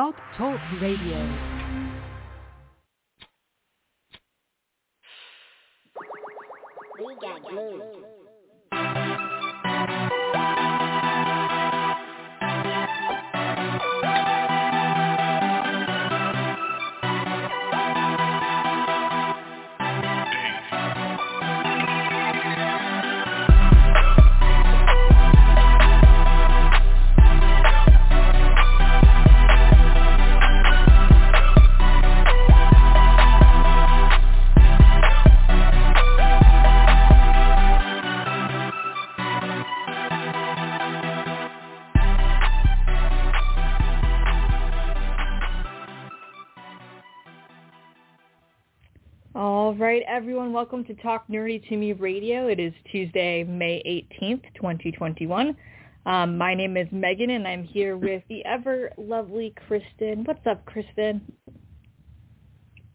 Blog Talk Radio. We got. Right, everyone, welcome to Talk Nerdy to Me Radio. It is Tuesday, May 18th, 2021. Um, my name is Megan, and I'm here with the ever lovely Kristen. What's up, Kristen?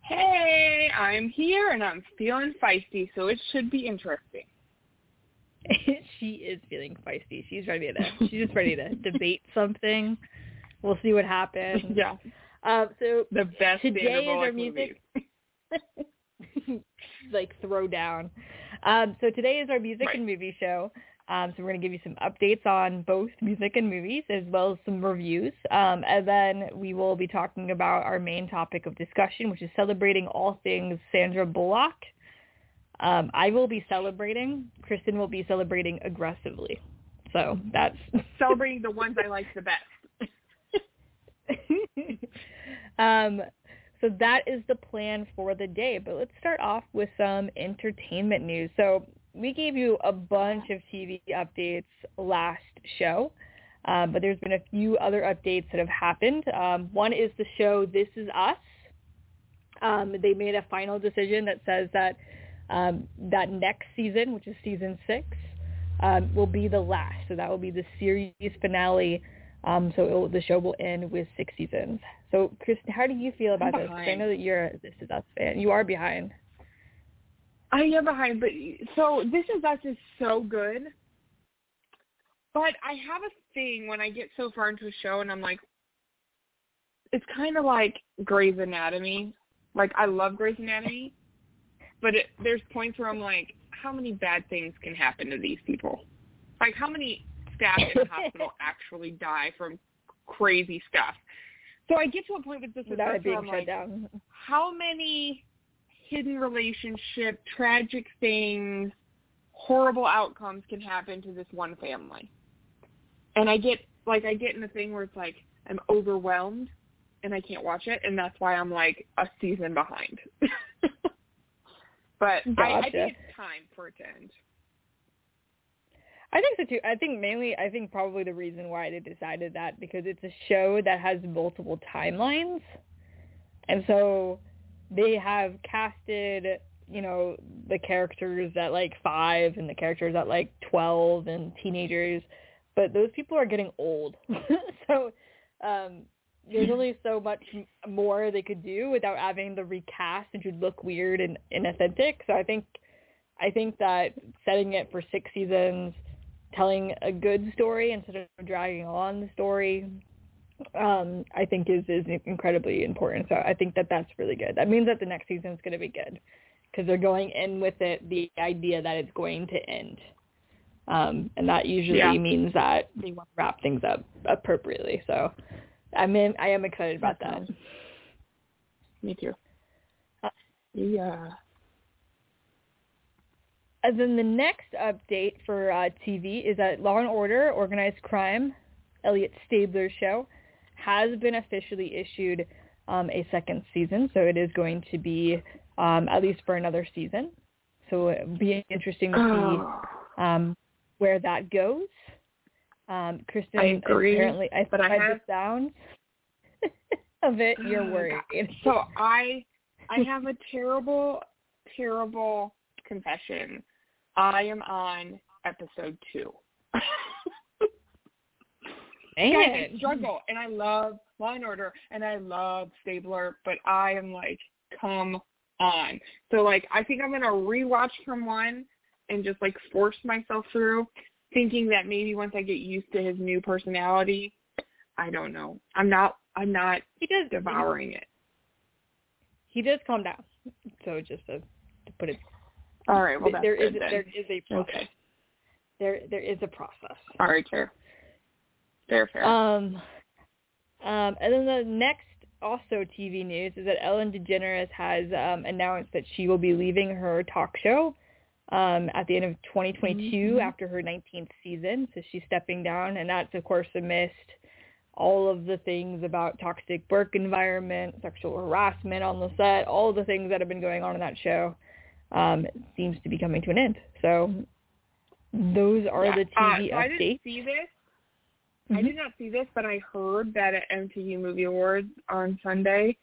Hey, I'm here and I'm feeling feisty, so it should be interesting. she is feeling feisty. She's ready to. She's just ready to debate something. We'll see what happens. Yeah, Uh, so the best Today is our music-. like throw down. Um, so today is our music Right. and movie show. Um, so we're going to give you some updates on both music and movies as well as some reviews. Um, and then we will be talking about our main topic of discussion, which is celebrating all things Sandra Bullock. Um, I will be celebrating. Kristen will be celebrating aggressively. So that's Celebrating the ones I like the best. so that is the plan for the day. But let's start off with some entertainment news. So we gave you a bunch of TV updates last show, um, but there's been a few other updates that have happened. Um, one is the show This Is Us. Um, they made a final decision that says that um, that next season, which is season six, um, will be the last. So that will be the series finale um, so it will, the show will end with six seasons. So, Kristen, how do you feel about this? I know that you're a This Is Us fan. You are behind. I am behind, but so This Is Us is so good. But I have a thing when I get so far into a show and I'm like, it's kind of like Grey's Anatomy. Like I love Grey's Anatomy, but it, there's points where I'm like, how many bad things can happen to these people? Like how many staff in the hospital actually die from crazy stuff? So I get to a point with This Is Without Us it where being shut like, down. how many hidden relationship, tragic things, horrible outcomes can happen to this one family? And I get like I get in a thing where it's like I'm overwhelmed and I can't watch it, and that's why I'm like a season behind. but I, I Gotcha. think it's time for it to end. I think so too. I think mainly, I think probably the reason why they decided that because it's a show that has multiple timelines, and so they have casted, you know, the characters at like five and the characters at like twelve and teenagers, but those people are getting old, so um, there's only so much more they could do without having the recast, which would look weird and inauthentic. So I think, I think that setting it for six seasons telling a good story instead of dragging on the story um i think is is incredibly important so i think that that's really good that means that the next season is going to be good because they're going in with it the idea that it's going to end um and that usually Yeah. means that they want to wrap things up appropriately so i mean i am excited about that Me too. Uh, Yeah. And then the next update for uh, TV is that Law and Order: Organized Crime, Elliot Stabler's show, has been officially issued um, a second season. So it is going to be um, at least for another season. So it'll be interesting to Oh, see um, where that goes. Um, Kristen, I agree, apparently, I but I have- the sounds of it, you're Oh, worried. So I I have a terrible, terrible confession. I am on episode two. Guys, I struggle, and I love Law and Order, and I love Stabler, but I am like, come on. So like, I think I'm gonna rewatch from one and just like force myself through, thinking that maybe once I get used to his new personality, I don't know. I'm not. I'm not He does devouring it. He, he does calm down. So just to, to put it, All right. Well, there is there is a process. Okay. There there is a process. All right. Fair. Fair. Fair. Um, um, and then the next also TV news is that Ellen DeGeneres has um, announced that she will be leaving her talk show um, at the end of 2022 Mhm. after her 19th season. So she's stepping down, and that's of course amidst all of the things about toxic work environment, sexual harassment on the set, all the things that have been going on in that show um, seems to be coming to an end. So those are Yeah. the Uh, TV so I didn't updates. see this. I Mhm. did not see this, but I heard that at MTV Movie Awards on Sunday,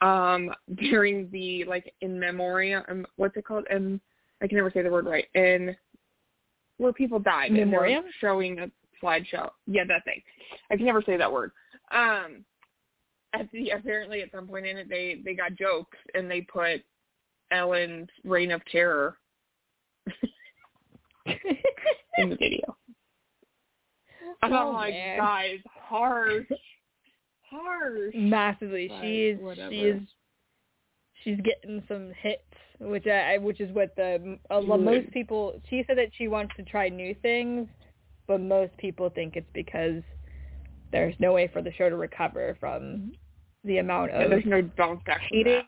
um, during the like in memoriam, um, what's it called? Um, I can never say the word right. In where people died, Memoriam? showing a slideshow. Yeah, that thing. I can never say that word. Um, at the apparently at some point in it, they they got jokes and they put Ellen's Reign of Terror in the video. And Oh, I'm like, man. guys, harsh, harsh. massively. But She is whatever. she is she's getting some hits, which I which is what the a, most people. She said that she wants to try new things, but most people think it's because there's no way for the show to recover from the amount Yeah, of there's no bounce back from that.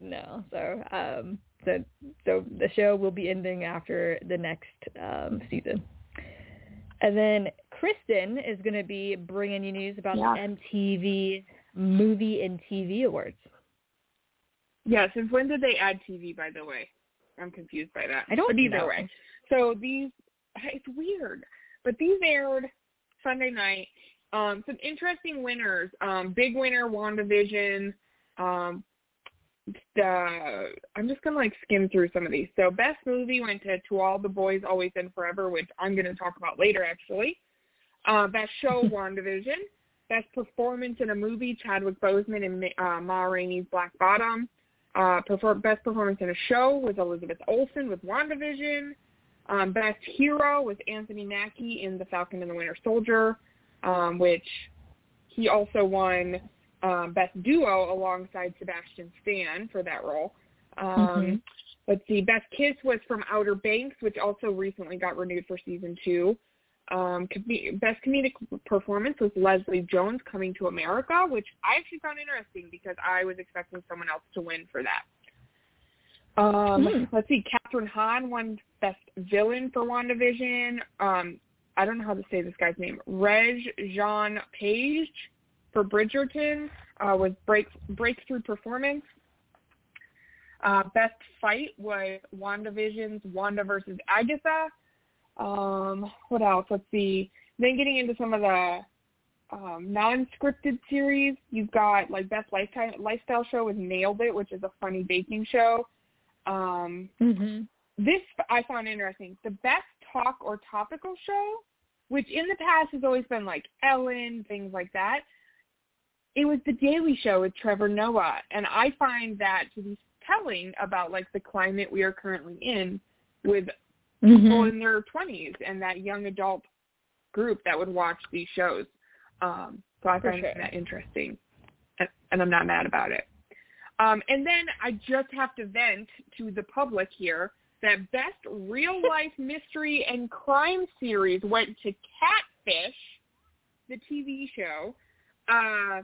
No, so um, so so the show will be ending after the next um season. And then Kristen is going to be bringing you news about Yeah. the MTV Movie and TV Awards. Yeah, since when did they add TV, by the way? I'm confused by that. I don't But either know. way. So these, it's weird. But these aired Sunday night. Um, some interesting winners. Um, big winner, WandaVision. Um, the, I'm just going to like skim through some of these. So best movie went to To All the Boys Always and Forever, which I'm going to talk about later actually. Uh, best show, WandaVision. Best performance in a movie, Chadwick Boseman and uh, Ma Rainey's Black Bottom. Uh, perform- best performance in a show was Elizabeth Olsen with WandaVision. Um, best hero was Anthony Mackie in The Falcon and the Winter Soldier, um, which he also won um, best duo alongside Sebastian Stan for that role. Um, Mhm. Let's see, best kiss was from Outer Banks, which also recently got renewed for season two. Um, best comedic performance was Leslie Jones coming to America, which I actually found interesting because I was expecting someone else to win for that. Um, Hmm. Let's see, Kathryn Hahn won best villain for WandaVision. Um, I don't know how to say this guy's name. Reg Jean Page for Bridgerton uh, was break breakthrough performance. Uh, best fight was WandaVision's Wanda versus Agatha. Um, what else? Let's see. Then getting into some of the um, non-scripted series, you've got like Best Lifetime Lifestyle Show with Nailed It, which is a funny baking show. Um, Mhm. this I found interesting. The best talk or topical show, which in the past has always been like Ellen, things like that. It was the Daily Show with Trevor Noah, and I find that to be telling about like the climate we are currently in with people Mhm. in their twenties and that young adult group that would watch these shows. Um, so I For find sure. that interesting, and, and I'm not mad about it. Um, and then I just have to vent to the public here that best real life mystery and crime series went to Catfish, the TV show. Uh,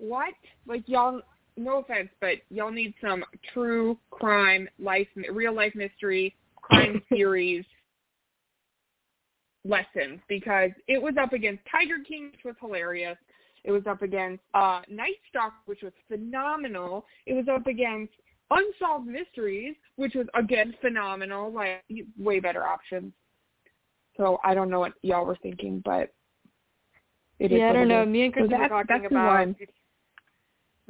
what? Like y'all? No offense, but y'all need some true crime, life, real life mystery, crime series lessons because it was up against Tiger King, which was hilarious. It was up against uh, Night Stalker, which was phenomenal. It was up against Unsolved Mysteries, which was again phenomenal. Like way better options. So I don't know what y'all were thinking, but it is yeah, I don't know. Me and So were talking about.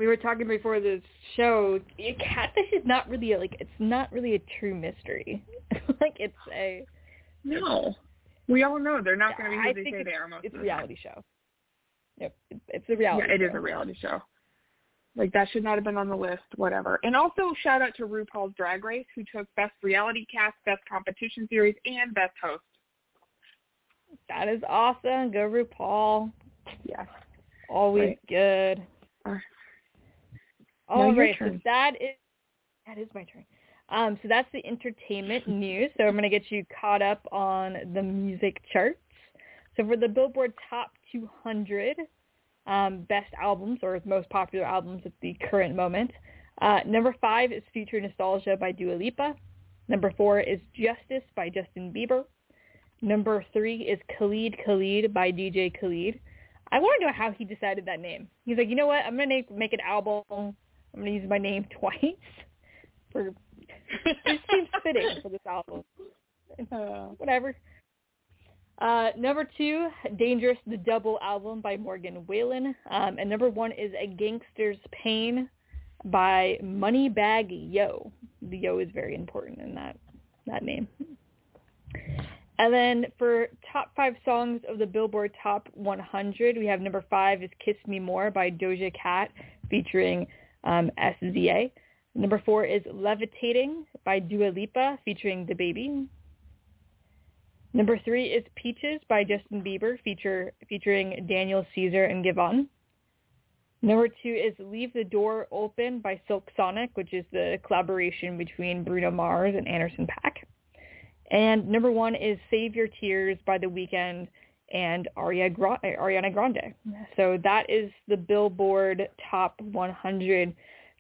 We were talking before the show. Catfish is not really a, like it's not really a true mystery. like it's a No, we all know they're not going to be I who they think say they are. most it's a the time. reality show. Yep, it's, a reality. Yeah, it is show. a reality show. Like that should not have been on the list, whatever. And also shout out to RuPaul's Drag Race who took Best Reality Cast, Best Competition Series, and Best Host. That is awesome. Go RuPaul. Yes. Always Right. good. All right, so that is that is my turn. Um, so that's the entertainment news. So I'm gonna get you caught up on the music charts. So for the Billboard Top 200 um, best albums or most popular albums at the current moment, uh, number five is Future Nostalgia by Dua Lipa. Number four is Justice by Justin Bieber. Number three is Khaled Khaled by DJ Khaled. I want to know how he decided that name. He's like, you know what? I'm gonna make, make an album. I'm gonna use my name twice. For it seems fitting for this album. Uh, Whatever. Uh, number two, Dangerous, the double album by Morgan Wallen. Um, and number one is A Gangster's Pain by Moneybagg Yo. The Yo is very important in that that name. And then for top five songs of the Billboard Top 100, we have number five is Kiss Me More by Doja Cat featuring um, SZA. Number four is Levitating by Dua Lipa featuring DaBaby. Number three is Peaches by Justin Bieber feature, featuring Daniel Caesar and Giveon. Number two is Leave the Door Open by Silk Sonic, which is the collaboration between Bruno Mars and Anderson Paak. And number one is Save Your Tears by The Weeknd and Ariana Grande. So that is the Billboard Top 100.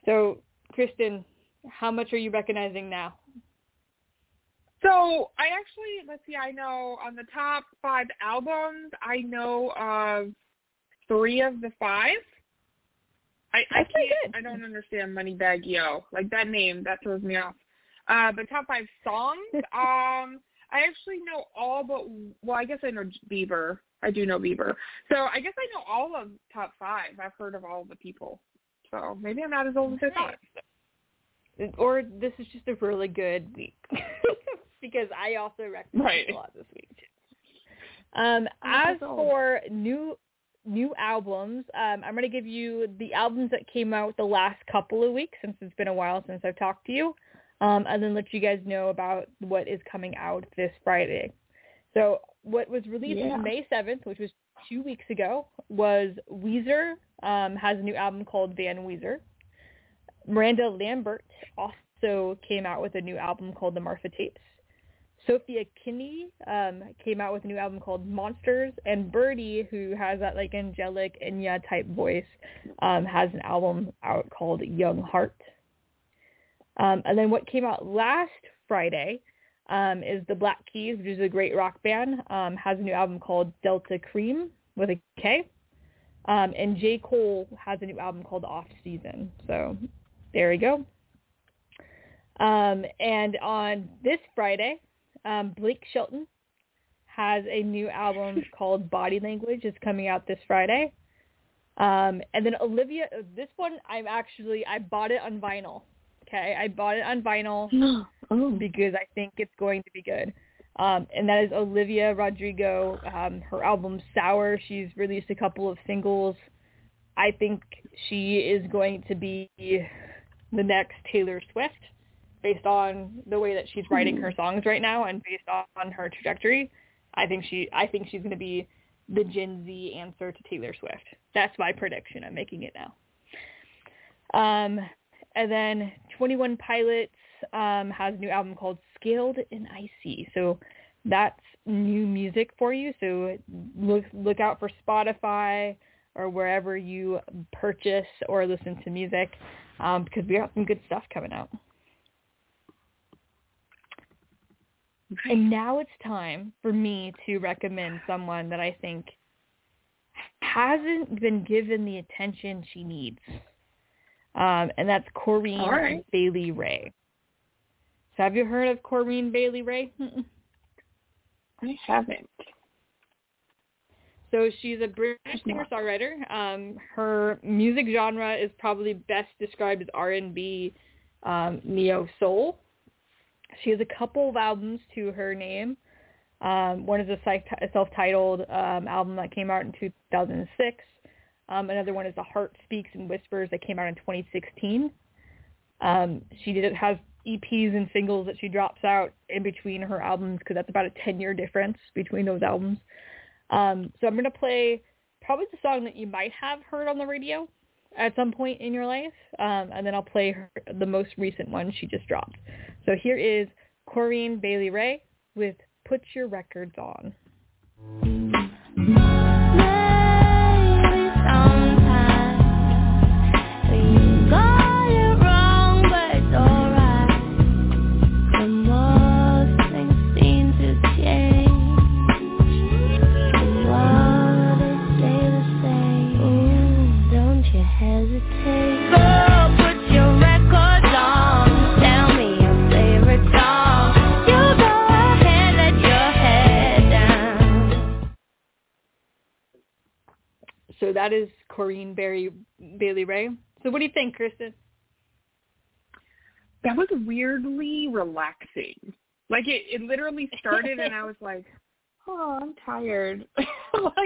So, Kristen, how much are you recognizing now? so I actually let's see. I know on the top five albums, I know of three of the five. I I That's can't. good. I don't understand Moneybagg Yo. Like that name, that throws me off. Uh, but top five songs. um, I actually know all but well, I guess I know Bieber. I do know Bieber. So I guess I know all of top five. I've heard of all the people. So maybe I'm not as old as I thought. or this is just a really good week because I also recommend Right. a lot this week too. Um, Oh, as for new new albums, um, I'm going to give you the albums that came out the last couple of weeks since it's been a while since I've talked to you, um, and then let you guys know about what is coming out this Friday. So what was released Yeah. May 7th, which was two weeks ago, was Weezer um, has a new album called Van Weezer. Miranda Lambert also came out with a new album called The Marfa Tapes. Sophia Kinney um, came out with a new album called Monsters, and Birdy, who has that like angelic Enya type voice, um, has an album out called Young Heart. Um, and then what came out last Friday um, is the Black Keys, which is a great rock band, um, has a new album called Delta Kream with a K. Um, and J. Cole has a new album called Off Season. So there we go. Um, and on this Friday, um, Blake Shelton has a new album called Body Language. It's coming out this Friday. Um, and then Olivia, this one I'm actually I bought it on vinyl. Okay, I bought it on vinyl oh. because I think it's going to be good. Um, and that is Olivia Rodrigo. Um, her album Sour. She's released a couple of singles. I think she is going to be the next Taylor Swift based on the way that she's writing her songs right now and based on her trajectory. I think she I think she's going to be the Gen Z answer to Taylor Swift. That's my prediction. I'm making it now. Um, and then 21 Pilots um, has a new album called Scaled and Icy. So that's new music for you. So look look out for Spotify or wherever you purchase or listen to music um, because we got some good stuff coming out. And now it's time for me to recommend someone that I think hasn't been given the attention she needs. Um, and that's Corinne right. Bailey Rae. So have you heard of Corinne Bailey Rae? I haven't. So she's a British singer-songwriter. Um, her music genre is probably best described as R&B, um, neo soul. She has a couple of albums to her name. Um, one is a self-titled um, album that came out in 2006. Um, another one is The Heart Speaks and Whispers that came out in 2016. Um, she did has EPs and singles that she drops out in between her albums because that's about a 10-year difference between those albums. Um, so I'm going to play probably the song that you might have heard on the radio at some point in your life. Um, and then I'll play her, the most recent one she just dropped. So here is Corinne Bailey Rae with Put Your Records On. Corinne Barry, Bailey Rae. So what do you think, Kristen? That was weirdly relaxing. Like it, it literally started and I was like, oh, I'm tired. like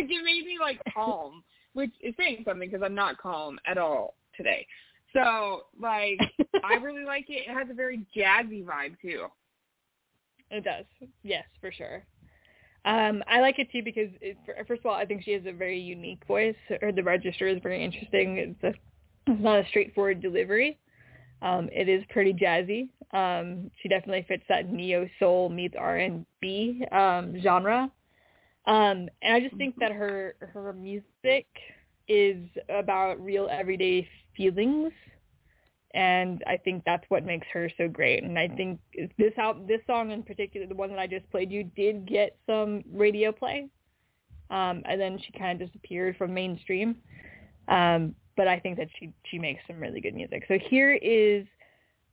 it made me like calm, which is saying something because I'm not calm at all today. So like I really like it. It has a very jazzy vibe too. It does. Yes, for sure. Um, I like it too because it, first of all, I think she has a very unique voice. Or the register is very interesting. It's, a, it's not a straightforward delivery. Um, it is pretty jazzy. Um, she definitely fits that neo soul meets R and B um, genre. Um, and I just think that her her music is about real everyday feelings and I think that's what makes her so great. And I think this out this song in particular, the one that I just played you, did get some radio play, um, and then she kind of disappeared from mainstream. Um, but I think that she she makes some really good music. So here is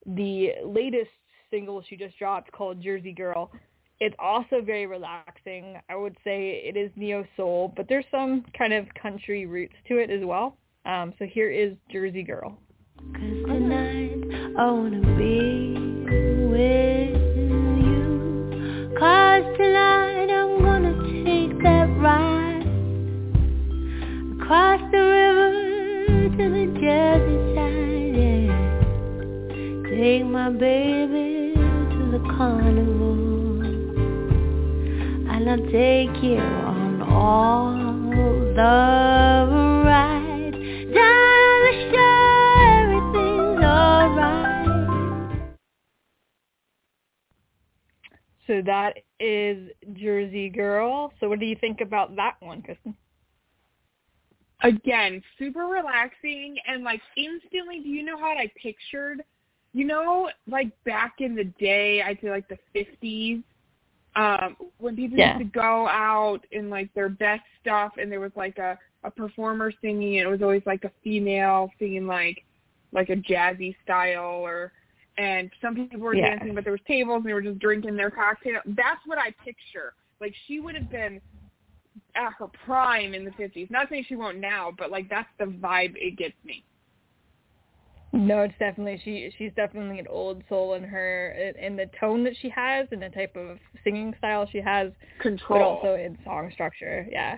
the latest single she just dropped called Jersey Girl. It's also very relaxing. I would say it is neo soul, but there's some kind of country roots to it as well. Um, so here is Jersey Girl. I wanna be with you. Cause tonight I'm gonna take that ride across the river to the Jersey side, yeah. Take my baby to the carnival. And I'll take you on all the So that is Jersey Girl. So what do you think about that one, Kristen? Again, super relaxing and like instantly. Do you know how I pictured? You know, like back in the day, I'd say like the fifties, um, when people Yeah. used to go out in like their best stuff, and there was like a a performer singing, and it was always like a female singing like like a jazzy style, or and some people were Yeah. dancing, but there was tables, and they were just drinking their cocktail. That's what I picture. Like she would have been at her prime in the fifties. Not saying she won't now, but like that's the vibe it gets me. No, it's definitely she. She's definitely an old soul in her in, the tone that she has and the type of singing style she has, Control. but also in song structure. Yeah,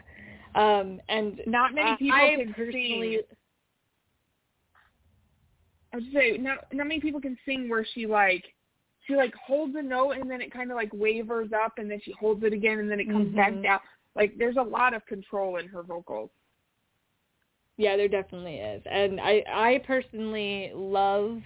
um, and not many people I can personally. I would say not not many people can sing where she like she like holds a note and then it kind of like wavers up and then she holds it again and then it comes back Mhm. down. Like there's a lot of control in her vocals. Yeah, there definitely is, and I I personally love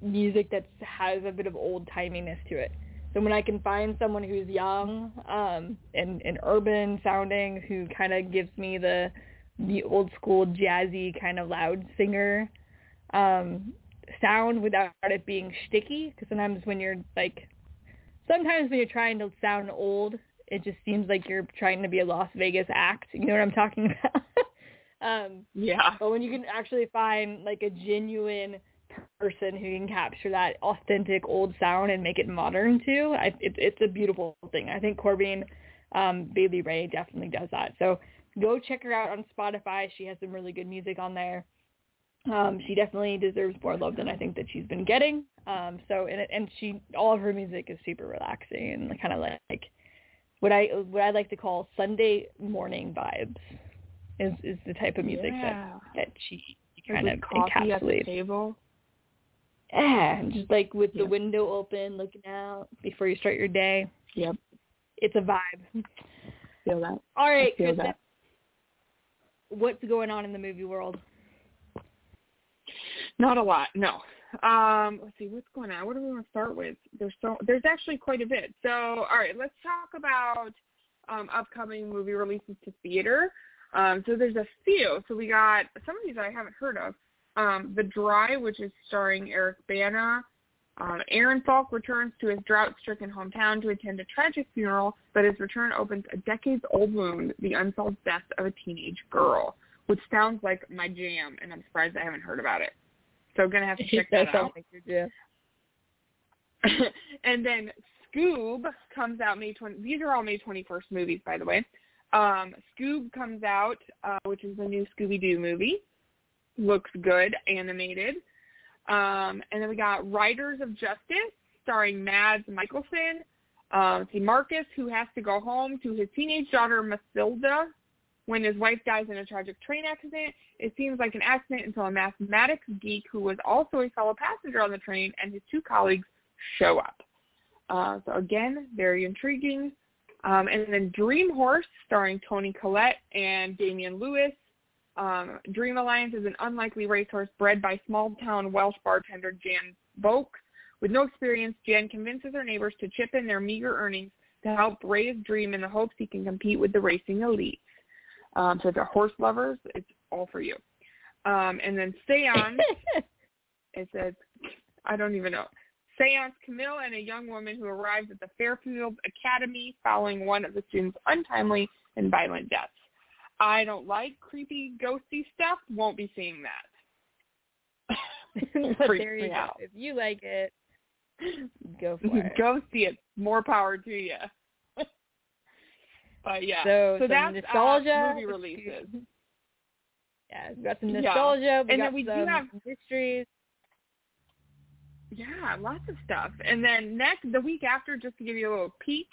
music that has a bit of old timiness to it. So when I can find someone who's young um, and and urban sounding, who kind of gives me the the old school jazzy kind of loud singer um, sound without it being sticky, because sometimes when you're like, sometimes when you're trying to sound old, it just seems like you're trying to be a Las Vegas act. You know what I'm talking about? um, Yeah. but when you can actually find like a genuine person who can capture that authentic old sound and make it modern too, I, it, it's a beautiful thing. I think Corbin um, Bailey Rae definitely does that. So go check her out on Spotify. She has some really good music on there. Um, she definitely deserves more love than I think that she's been getting. Um, so and and she all of her music is super relaxing and kind of like what I what I like to call Sunday morning vibes is is the type of music yeah. that that she kind of coffee at the encapsulates. table. Yeah, just like with the window open, looking out before you start your day. Yep. It's a vibe. Feel that. All right, Kristen. what's going on in the movie world? Not a lot, no. Um, let's see what's going on. What do we want to start with? There's so there's actually quite a bit. So, all right, let's talk about um, upcoming movie releases to theater. Um, so there's a few. So we got some of these I haven't heard of. Um, the Dry, which is starring Eric Bana. Um, Aaron Falk returns to his drought-stricken hometown to attend a tragic funeral, but his return opens a decades-old wound, the unsolved death of a teenage girl, which sounds like my jam, and I'm surprised I haven't heard about it. So I'm gonna have to check that, out. And then Scoob comes out May 20. These are all May 21st movies, by the way. Um, Scoob comes out, uh, which is the new Scooby Doo movie. Looks good, animated. Um, and then we got Riders of Justice, starring Mads Mikkelsen. Um, see Marcus, who has to go home to his teenage daughter Mathilda when his wife dies in a tragic train accident. It seems like an accident until a mathematics geek who was also a fellow passenger on the train and his two colleagues show up. Uh, so again, very intriguing. Um, and then Dream Horse, starring Toni Collette and Damian Lewis. Um, Dream Alliance is an unlikely racehorse bred by small-town Welsh bartender Jan Boak. With no experience, Jan convinces her neighbors to chip in their meager earnings to help raise Dream in the hopes he can compete with the racing elite. Um, so if you're horse lovers, it's all for you. Um, and then Seance, it says, I don't even know. Seance Camille and a young woman who arrives at the Fairfield Academy following one of the students' untimely and violent deaths. I don't like creepy, ghosty stuff. Won't be seeing that. but there you go. If you like it, go for it. Go see it. More power to you. But yeah, So, some that's nostalgia uh, movie releases. Yeah, we got some Yeah. nostalgia. We And got then we do have- mysteries. Yeah, lots of stuff. And then next, the week after, just to give you a little peek,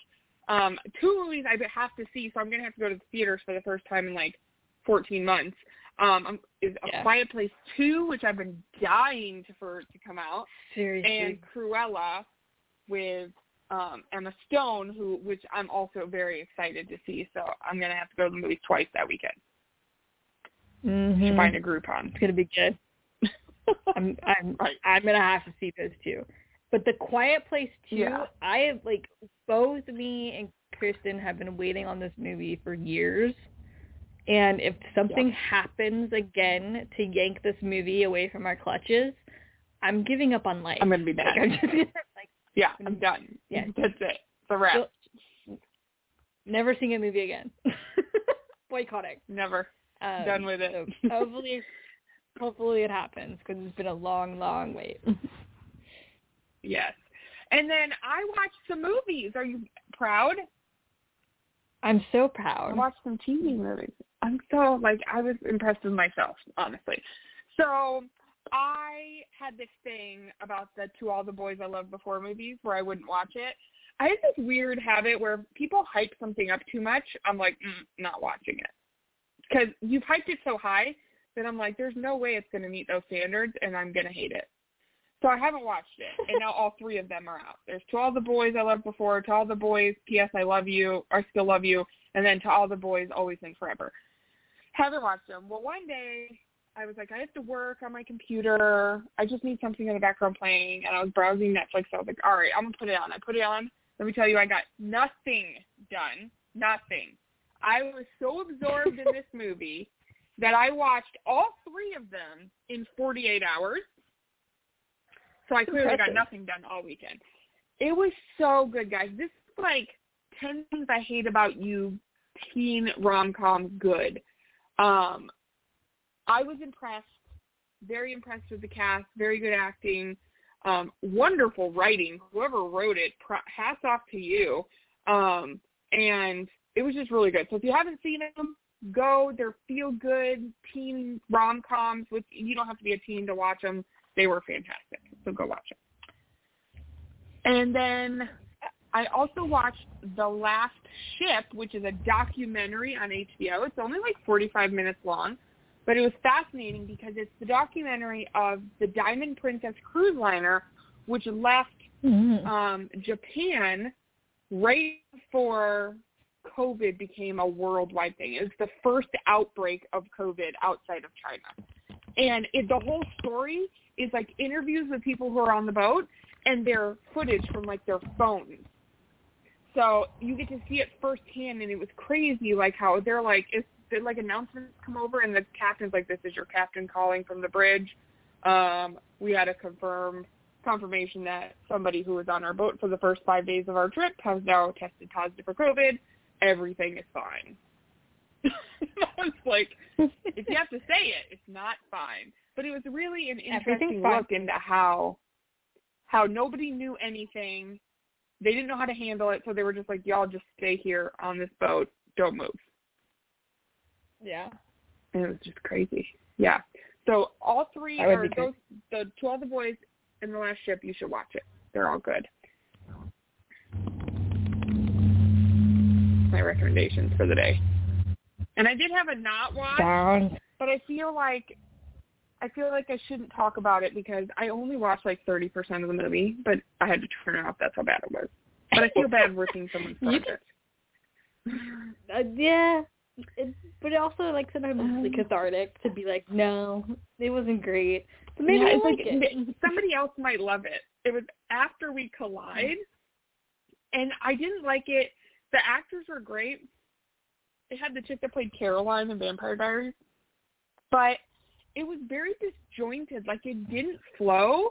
um, two movies I have to see, so I'm gonna have to go to the theaters for the first time in like 14 months. Um, um, is A Yeah. Quiet Place 2, which I've been dying to, for to come out, Seriously. and Cruella with um, Emma Stone, who which I'm also very excited to see. So I'm gonna have to go to the movies twice that weekend. Mhm. Should find a Groupon. It's gonna be good. I'm I'm Right. I'm gonna have to see those two. But the Quiet Place two, Yeah. I have like both me and Kristen have been waiting on this movie for years. And if something happens again to yank this movie away from our clutches, I'm giving up on life. I'm gonna be Like. I'm just gonna, Yeah, I'm done. Yeah. that's it. It's a wrap. Still- never seeing a movie again. Boycotting. Never Um, done with it. So hopefully, hopefully it happens because it's been a long, long wait. Yes. And then I watched some movies. Are you proud? I'm so proud. I watched some TV movies. I'm so like I was impressed with myself, honestly. So I had this thing about the To All the Boys I Loved Before movies where I wouldn't watch it. I have this weird habit where people hype something up too much. I'm like, mm, not watching it because you've hyped it so high that I'm like, there's no way it's going to meet those standards, and I'm going to hate it. So I haven't watched it, and now all three of them are out. There's To All the Boys I Loved Before, To All the Boys, P.S. I Love You, I Still Love You, and then To All the Boys Always and Forever. Haven't watched them. Well, one day I was like, I have to work on my computer. I just need something in the background playing, and I was browsing Netflix. So I was like, all right, I'm gonna put it on. I put it on. Let me tell you, I got nothing done. Nothing. I was so absorbed in this movie that I watched all three of them in 48 hours. So I clearly got nothing done all weekend. It was so good, guys. This is like 10 things I hate about you teen rom-com good. Um, I was impressed, very impressed with the cast, very good acting, um, wonderful writing. Whoever wrote it, hats off to you. Um, and it was just really good. So if you haven't seen them, go. They're feel good teen rom coms. You don't have to be a teen to watch them. They were fantastic. So go watch them. And then I also watched The Last Ship, which is a documentary on HBO. It's only like 45 minutes long, but it was fascinating because it's the documentary of the Diamond Princess cruise liner, which left Mhm. um, Japan right before COVID became a worldwide thing. It was the first outbreak of COVID outside of China. And it, the whole story is like interviews with people who are on the boat and their footage from like their phones. So you get to see it firsthand and it was crazy like how they're like it's did like announcements come over and the captain's like, This is your captain calling from the bridge. Um, we had to confirm confirmation that somebody who was on our boat for the first five days of our trip has now tested positive for COVID. Everything is fine. I was like, if you have to say it, it's not fine. But it was really an interesting look into how how nobody knew anything. They didn't know how to handle it, so they were just like, "Y'all just stay here on this boat. Don't move." Yeah. And it was just crazy. Yeah. So all three are those the two other boys in the last ship. You should watch it. They're all good. My recommendations for the day. And I did have a not watch, Down. but I feel like I feel like I shouldn't talk about it because I only watched like thirty percent of the movie, but I had to turn it off. That's how bad it was. But I feel bad ripping someone's project. Uh, yeah, it, but it also like sometimes it's really um. cathartic to be like, no, it wasn't great. But maybe yeah, it's like like it. somebody else might love it. It was after we collide, and I didn't like it. The actors were great. They had the chick that played Caroline in Vampire Diaries, but it was very disjointed. Like it didn't flow.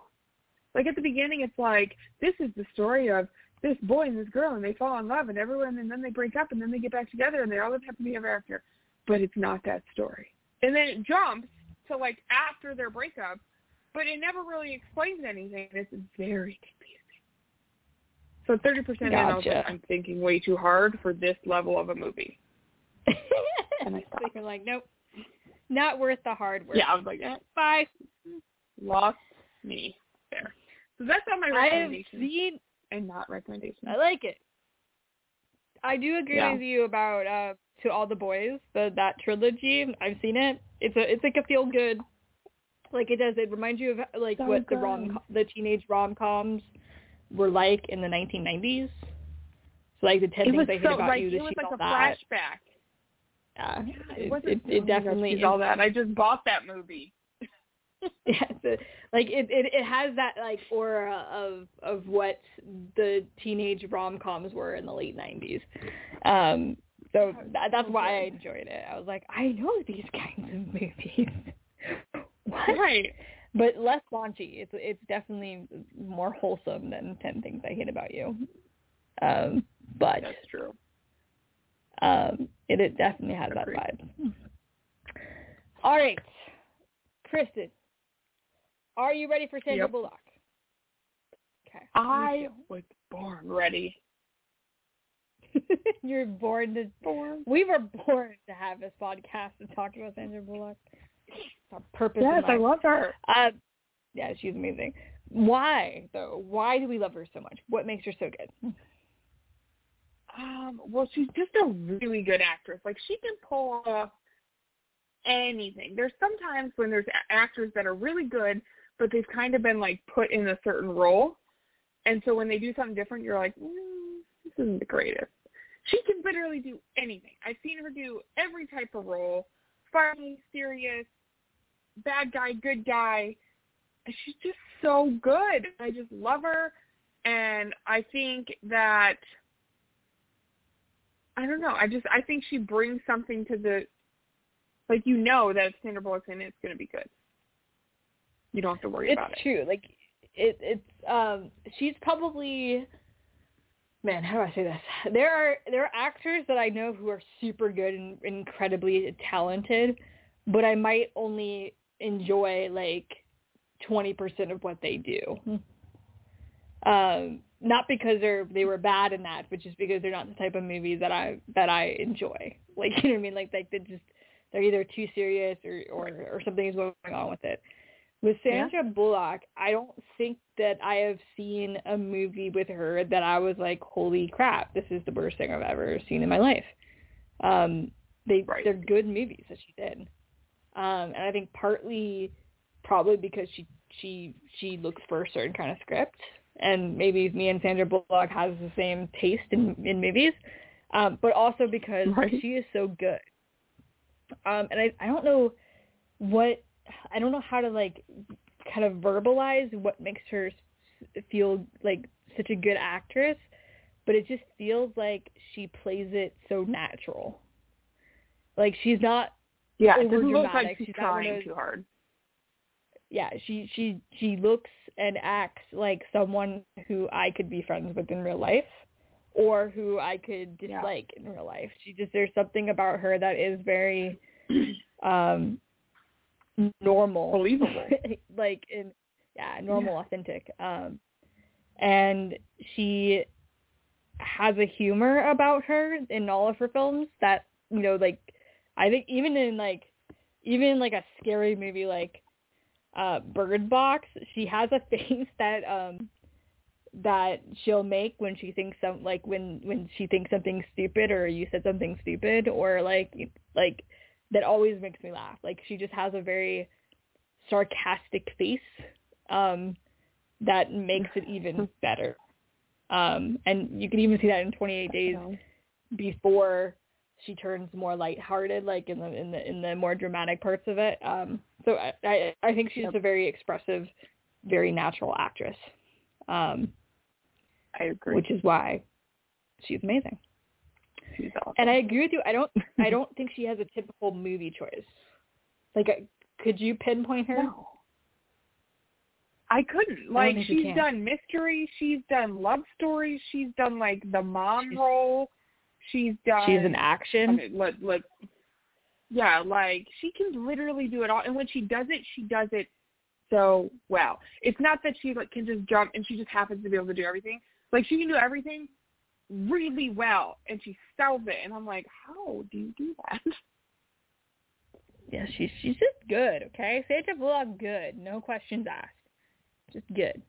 Like at the beginning, it's like this is the story of this boy and this girl, and they fall in love, and everyone, and then they break up, and then they get back together, and they all live happily ever after. But it's not that story. And then it jumps to like after their breakup, but it never really explains anything. It's very confusing. So thirty percent in, I like, Gotcha. I'm thinking way too hard for this level of a movie. And I stopped. you're like, nope, not worth the hard work. Yeah, I was like, eh, Bye. lost me there. So that's all my I have seen. And not recommendations. I like it. I do agree Yeah. with you about uh to all the boys the that trilogy. I've seen it. It's a it's like a feel good. Like it does. It reminds you of like So what the good. rom the teenage rom coms were like in the 1990s. So like the ten it things was I hate so about like you, the it was she's like all a that. flashback. Yeah, Yeah, it, wasn't- it, oh it definitely is all that. I just bought that movie. yeah, the, like it, it it has that like aura of of what the teenage rom coms were in the late nineties. Um, so that, that's why I enjoyed it. I was like, I know these kinds of movies. what? Right. But less raunchy. It's it's definitely more wholesome than Ten Things I Hate About You. Um, but That's true. um, it, it definitely has that vibe. All right, Kristen, are you ready for Sandra Yep. Bullock? Okay. I was born ready. You're born to. Born. We were born to have this podcast and talk about Sandra Bullock. It's our purpose. Yes, I love her. Uh, yeah, she's amazing. Why though? Why do we love her so much? What makes her so good? Um, well, she's just a really good actress. Like she can pull off anything. There's sometimes when there's actors that are really good, but they've kind of been like put in a certain role, and so when they do something different, you're like, mm, this isn't the greatest. She can literally do anything. I've seen her do every type of role: funny, serious, bad guy, good guy. She's just so good. I just love her, and I think that I don't know. I just I think she brings something to the like you know that if Sandra Bullock's in it, it's going to be good. You don't have to worry it's about it. It's true. Like it, it's um, she's probably. Man, how do I say this? There are there are actors that I know who are super good and incredibly talented, but I might only enjoy like twenty percent of what they do. Um, not because they're they were bad in that, but just because they're not the type of movie that I that I enjoy. Like you know what I mean? Like like they just they're either too serious or or or something is going on with it. With Yeah. Sandra Bullock, I don't think that I have seen a movie with her that I was like, "Holy crap, this is the worst thing I've ever seen in my life." Um, they Right. they're good movies that she did, um, and I think partly probably because she she she looks for a certain kind of script, and maybe me and Sandra Bullock has the same taste in in movies. um, but also because Right. she is so good. Um, and I I don't know what I don't know how to like kind of verbalize what makes her feel like such a good actress, but it just feels like she plays it so natural. Like she's not Yeah, it doesn't look like she's She's trying those- too hard. yeah, she she she looks and acts like someone who I could be friends with in real life or who I could Yeah. in real life. She just there's something about her that is very um normal. Believable. like in yeah, normal, authentic. Um and she has a humor about her in all of her films that, you know, like I think even in like even in like a scary movie like uh Bird Box, she has a face that um that she'll make when she thinks some like when when she thinks something stupid or you said something stupid or like like that always makes me laugh. Like she just has a very sarcastic face um that makes it even better. Um and you can even see that in 28 days before she turns more lighthearted, like in the in the in the more dramatic parts of it. Um, so I I, I think she's Yep. a very expressive, very natural actress, um, I agree. which is why she's amazing. She's awesome. And I agree with you. I don't I don't think she has a typical movie choice. Like, could you pinpoint her? No. I couldn't. Like you she's done mystery, she's done love stories, she's done like the mom She's- role. She's done She's an I action. mean, let let yeah, like she can literally do it all and when she does it, she does it so well. It's not that she like can just jump and she just happens to be able to do everything. Like she can do everything really well and she sells it and I'm like, How do you do that? Yeah, she's she's just good. Okay, Sandra Bullock, good. No questions asked. Just good.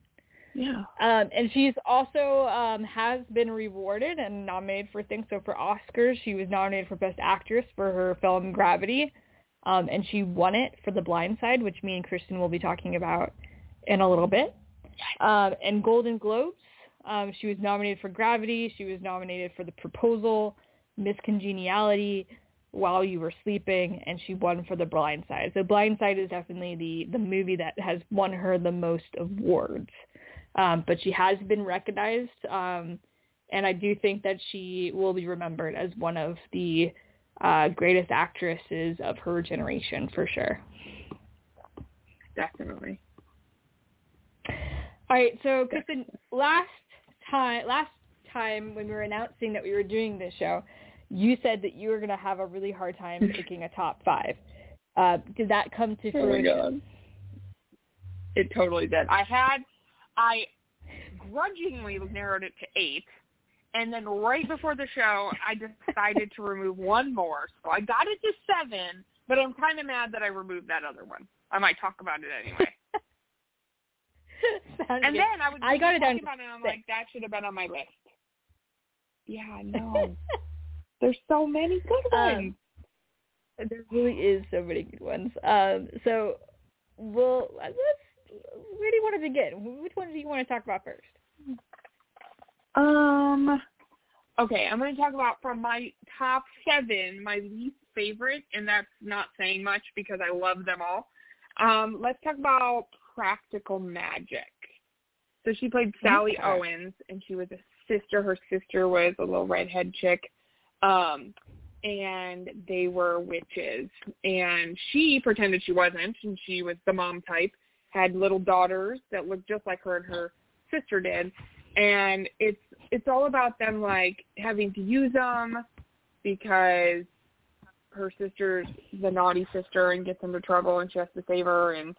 Yeah. Um, and she's also um, has been rewarded and nominated for things. So for Oscars, she was nominated for Best Actress for her film Gravity, um, and she won it for The Blind Side, which me and Kristen will be talking about in a little bit. Um, and Golden Globes, um, she was nominated for Gravity. She was nominated for The Proposal, Miss Congeniality, While You Were Sleeping, and she won for The Blind Side. So Blind Side is definitely the the movie that has won her the most awards um, but she has been recognized, um, and I do think that she will be remembered as one of the uh, greatest actresses of her generation for sure. Definitely. All right, so Kristen, last time, last time when we were announcing that we were doing this show, you said that you were going to have a really hard time picking a top five. Uh, did that come to Oh my god. It totally did. I had I grudgingly narrowed it to eight and then right before the show I decided to remove one more. So I got it to seven, but I'm kinda mad that I removed that other one. I might talk about it anyway. And good. then I was I got it down talking about it and I'm like, that should have been on my list. Yeah, I know. There's so many good Um, ones. There really is so many good ones. Um, so, well, let's. Where do you want to begin? Which one do you want to talk about first? Um. Okay, I'm going to talk about from my top seven, my least favorite, and that's not saying much because I love them all. Um, let's talk about Practical Magic. So she played Sally Okay. Owens, and she was a sister. Her sister was a little redhead chick, um, and they were witches. And she pretended she wasn't, and she was the mom type. Had little daughters that looked just like her and her sister did and it's it's all about them like having to use them because her sister's the naughty sister and gets into trouble and she has to save her and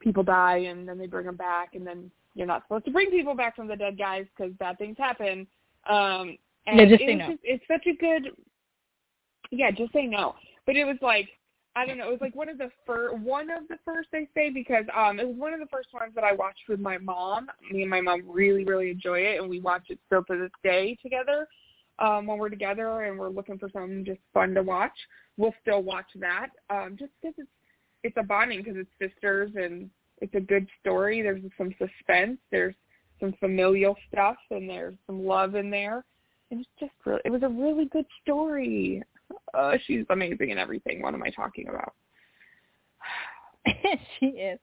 people die and then they bring them back and then you're not supposed to bring people back from the dead guys because bad things happen um and No, just it say no. just, it's such a good yeah just say no but it was like I don't know. It was like one of the fir- one of the first I say because um it was one of the first ones that I watched with my mom. Me and my mom really really enjoy it, and we watch it still to this day together. Um, when we're together and we're looking for something just fun to watch, we'll still watch that. Um, just because it's it's a bonding because it's sisters and it's a good story. There's some suspense. There's some familial stuff and there's some love in there. it was just really, it was a really good story. Uh, she's amazing in everything. What am I talking about? she is.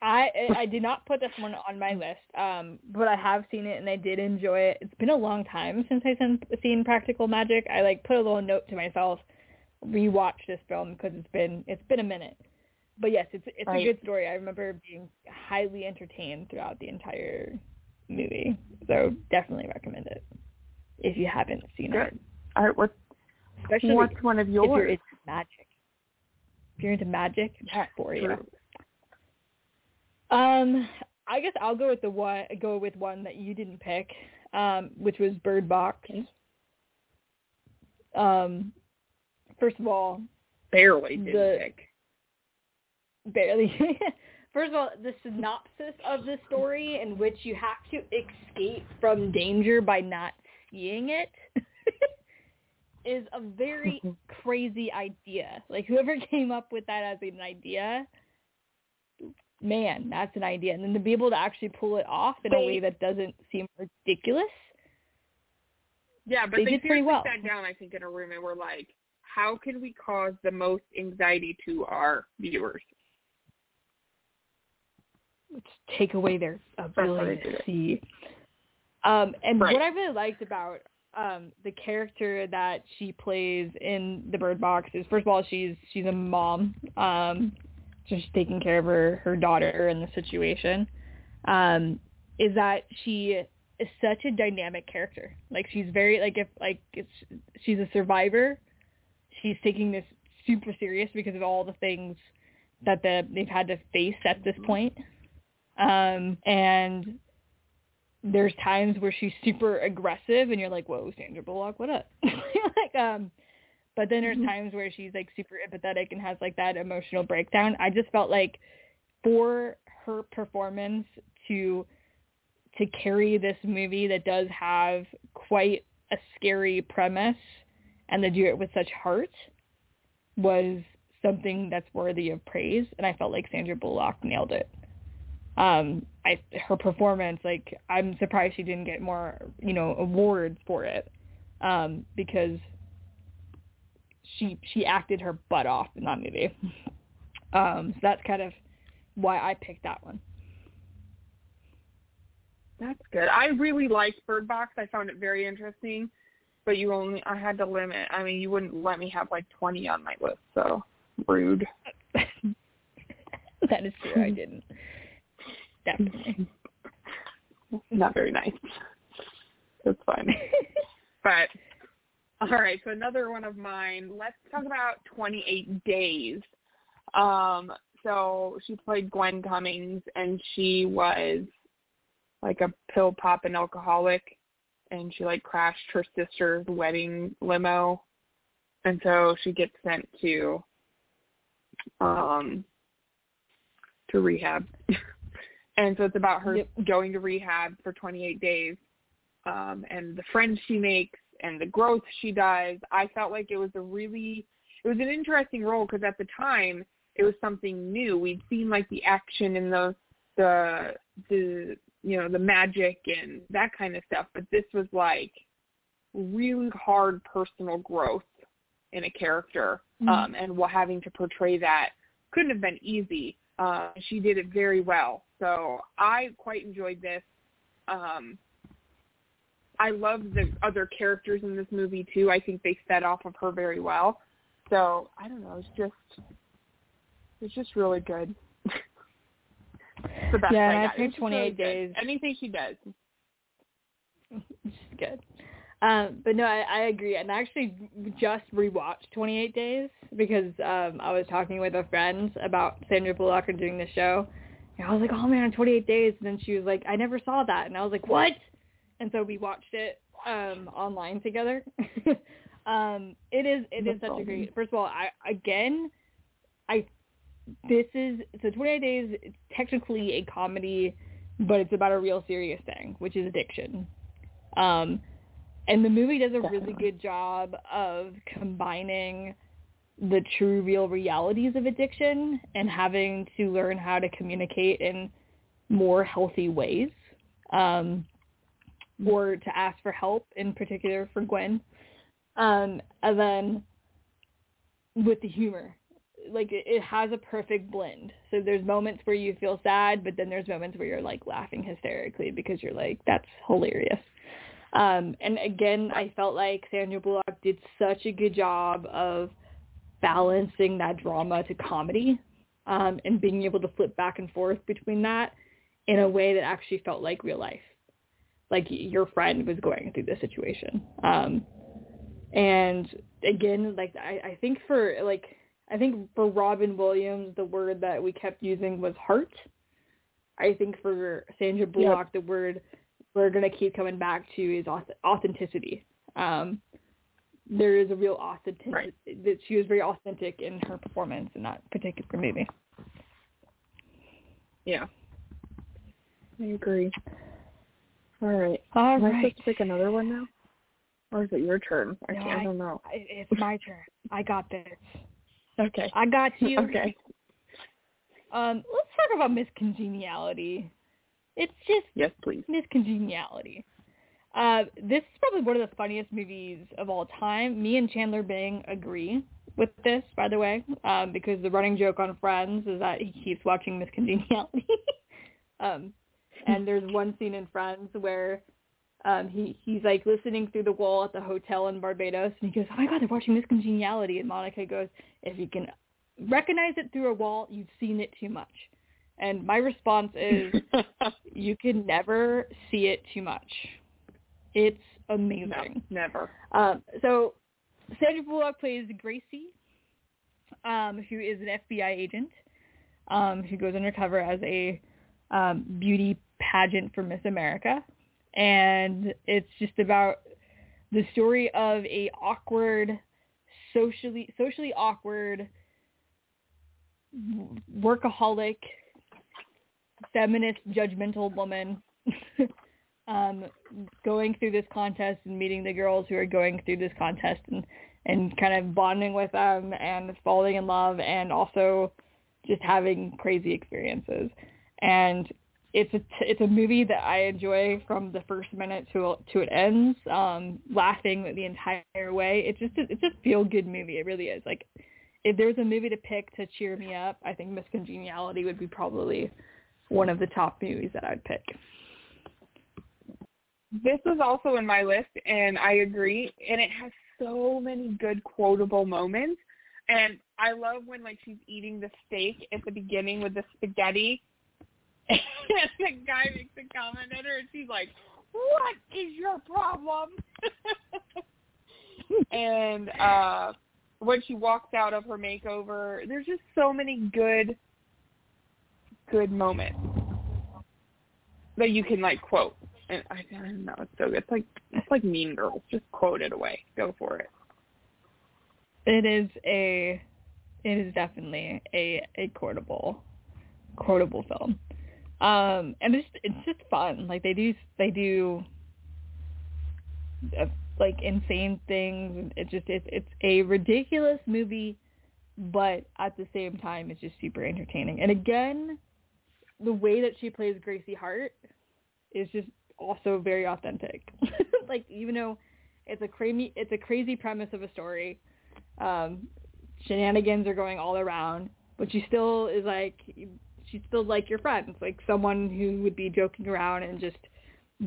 I I did not put this one on my list, um, but I have seen it and I did enjoy it. It's been a long time since I've seen Practical Magic. I like put a little note to myself, rewatch this film because it's been it's been a minute. But yes, it's it's Right. a good story. I remember being highly entertained throughout the entire movie, so definitely recommend it if you haven't seen it, Good. All right, what's especially what's one of if you're into magic. If you're into magic, Yeah, for you. Um, I guess I'll go with the one go with one that you didn't pick, um, which was Bird Box. Um, first of all, Barely did The- pick. Barely. first of all, the synopsis of the story in which you have to escape from danger by not seeing it is a very mm-hmm. crazy idea. Like whoever came up with that as an idea, man, that's an idea. And then to be able to actually pull it off in a way that doesn't seem ridiculous. Yeah, but They they, did pretty well. sat down, I think, in a room and were like, "How can we cause the most anxiety to our viewers?" Take away their ability to see. Um, and Right. what I really liked about um, the character that she plays in the Bird Box is, first of all, she's she's a mom, um, so she's taking care of her her daughter in the situation. Um, is that she is such a dynamic character. Like she's very like if like it's she's a survivor. She's taking this super serious because of all the things that the they've had to face at this point. Um, and there's times where she's super aggressive and you're like, whoa, Sandra Bullock, what up? like, um, but then there's times where she's like super empathetic and has like that emotional breakdown. I just felt like for her performance to to carry this movie that does have quite a scary premise and to do it with such heart was something that's worthy of praise and I felt like Sandra Bullock nailed it. Um I her performance like I'm surprised she didn't get more, you know, awards for it. Um because she she acted her butt off in that movie. Um so that's kind of why I picked that one. That's good. I really liked Bird Box. I found it very interesting, but you only I had to limit. I mean, you wouldn't let me have like 20 on my list, so rude. that is true, I didn't. Definitely. Not very nice. That's fine. But all right, so another one of mine. Let's talk about 28 Days. Um, so she played Gwen Cummings, and she was like a pill popping alcoholic, and she like crashed her sister's wedding limo, and so she gets sent to um to rehab. and so it's about her Yep. going to rehab for 28 days um, and the friends she makes and the growth she does. I felt like it was a really, it was an interesting role because at the time it was something new. We'd seen like the action and the, the, the, you know, the magic and that kind of stuff, but this was like really hard personal growth in a character, Mhm. um, and while having to portray that couldn't have been easy. Uh, she did it very well. So I quite enjoyed this. Um, I love the other characters in this movie too. I think they fed off of her very well. So I don't know. It's just it's just really good. It's the best Yeah, I I got. picked It's really 28 good. Days. Anything she does. is good. Um, but no, I, I agree. And I actually just rewatched 28 Days because um, I was talking with a friend about Sandra Bullock and doing the show. And I was like, oh man, 28 Days. And then she was like, I never saw that. And I was like, what? And so we watched it um, online together. um, it is it is such a great. First of all, I again, I this is so 28 Days. It's technically a comedy, but it's about a real serious thing, which is addiction. Um, and the movie does a really good job of combining the true real realities of addiction and having to learn how to communicate in more healthy ways. Um, or to ask for help, in particular for Gwen. Um, and then with the humor, like it, it has a perfect blend. So there's moments where you feel sad, but then there's moments where you're like laughing hysterically because you're like, that's hilarious. Um, and again, I felt like Sandra Bullock did such a good job of balancing that drama to comedy um, and being able to flip back and forth between that in a way that actually felt like real life. Like your friend was going through this situation. Um, and again, like I, I think for like I think for Robin Williams, the word that we kept using was heart. I think for Sandra Bullock, yep. the word we're going to keep coming back to is authenticity. Um, there is a real authenticity right. that she was very authentic in her performance in that particular movie. Yeah, I agree. All right. All Am right. I supposed to pick another one now, or is it your turn? I no, can't. I, I don't know. It's my turn. I got this. Okay. I got you. okay. Um, let's talk about Miss Congeniality. It's just yes, please. Miss Congeniality. Uh, this is probably one of the funniest movies of all time. Me and Chandler Bing agree with this, by the way, um, because the running joke on Friends is that he keeps watching Miss Congeniality. um, and there's one scene in Friends where um, he he's like listening through the wall at the hotel in Barbados, and he goes, "Oh my God, they're watching Miss Congeniality." And Monica goes, "If you can recognize it through a wall, you've seen it too much." And my response is, you can never see it too much. It's amazing. No, never. Um, so Sandra Bullock plays Gracie, um, who is an FBI agent um, who goes undercover as a um, beauty pageant for Miss America, and it's just about the story of a awkward, socially socially awkward workaholic feminist judgmental woman um, going through this contest and meeting the girls who are going through this contest and and kind of bonding with them and falling in love and also just having crazy experiences. And it's a it's a movie that I enjoy from the first minute to to it ends um laughing the entire way. It's just a, it's a feel good movie. It really is. Like if there was a movie to pick to cheer me up I think Miss Congeniality would be probably one of the top movies that I'd pick. This was also in my list, and I agree. And it has so many good quotable moments. And I love when like she's eating the steak at the beginning with the spaghetti, and the guy makes a comment at her, and she's like, "What is your problem?" and uh when she walks out of her makeover, there's just so many good good moment that you can like quote. And I, don't know, it's so good. It's like it's like Mean Girls. Just quote it away. Go for it. It is a it is definitely a a quotable quotable film. Um and it's it's just fun. Like they do they do uh, like insane things. It just it's it's a ridiculous movie but at the same time it's just super entertaining. And again, the way that she plays Gracie Hart is just also very authentic. like even though it's a crazy it's a crazy premise of a story, um, shenanigans are going all around, but she still is like she's still like your friends, like someone who would be joking around and just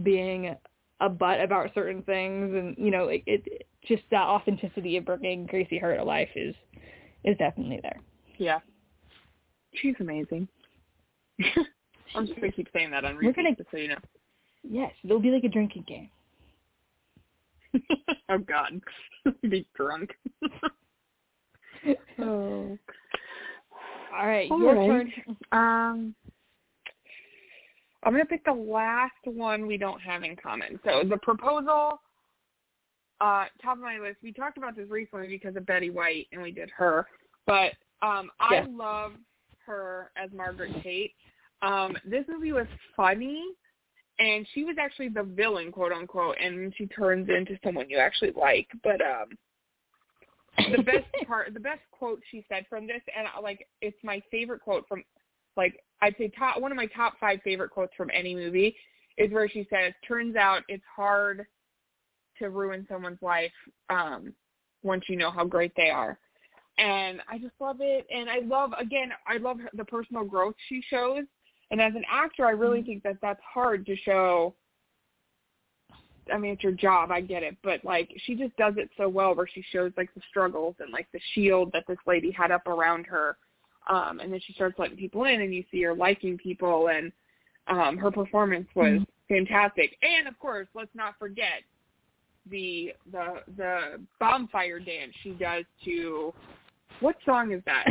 being a butt about certain things, and you know, it, it just that authenticity of bringing Gracie Hart to life is is definitely there. Yeah, she's amazing. I'm just gonna keep saying that on repeat, gonna, just so you know. Yes, it'll be like a drinking game. oh God, be drunk. oh. All right, All your right. turn. Um, I'm gonna pick the last one we don't have in common. So the proposal, uh, top of my list. We talked about this recently because of Betty White, and we did her. But um, I love her as Margaret Tate. Um, this movie was funny, and she was actually the villain, quote unquote, and she turns into someone you actually like. But um, the best part, the best quote she said from this, and uh, like it's my favorite quote from, like I'd say top one of my top five favorite quotes from any movie, is where she says, "Turns out it's hard to ruin someone's life um, once you know how great they are." And I just love it, and I love again, I love the personal growth she shows. And as an actor, I really think that that's hard to show. I mean, it's your job, I get it, but like she just does it so well, where she shows like the struggles and like the shield that this lady had up around her, um, and then she starts letting people in, and you see her liking people, and um, her performance was mm-hmm. fantastic. And of course, let's not forget the the the bonfire dance she does to what song is that?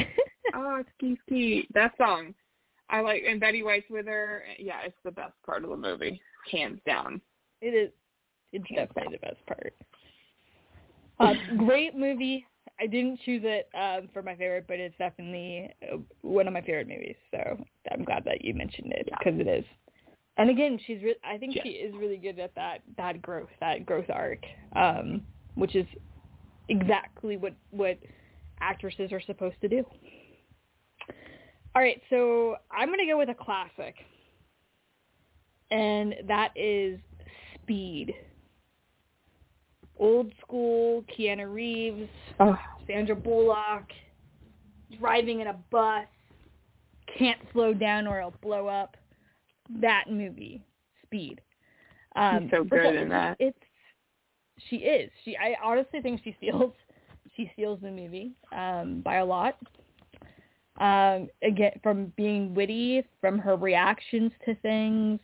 oh, ski ski. That song. I like and Betty White's with her. Yeah, it's the best part of the movie, hands down. It is. It's hands definitely down. the best part. Uh, great movie. I didn't choose it um, for my favorite, but it's definitely uh, one of my favorite movies. So I'm glad that you mentioned it because yeah. it is. And again, she's. Re- I think she is really good at that that growth, that growth arc, um, which is exactly what what actresses are supposed to do. All right, so I'm going to go with a classic. And that is Speed. Old school Keanu Reeves, oh. Sandra Bullock, driving in a bus, can't slow down or it'll blow up. That movie, Speed. Um, She's so good in that. It's she is. She I honestly think she steals she steals the movie um, by a lot. Um, again, from being witty, from her reactions to things.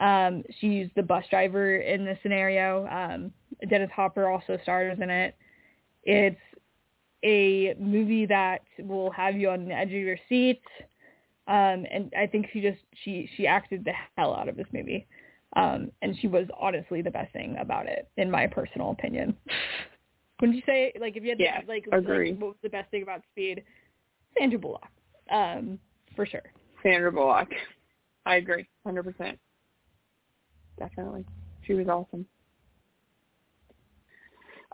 Um, she's the bus driver in the scenario. Um, Dennis Hopper also stars in it. It's a movie that will have you on the edge of your seat. Um, and I think she just she she acted the hell out of this movie, um, and she was honestly the best thing about it, in my personal opinion. Wouldn't you say like if you had yeah, to, like, agree. like what was the best thing about Speed? Sandra Bullock, um, for sure. Sandra Bullock, I agree, hundred percent. Definitely, she was awesome.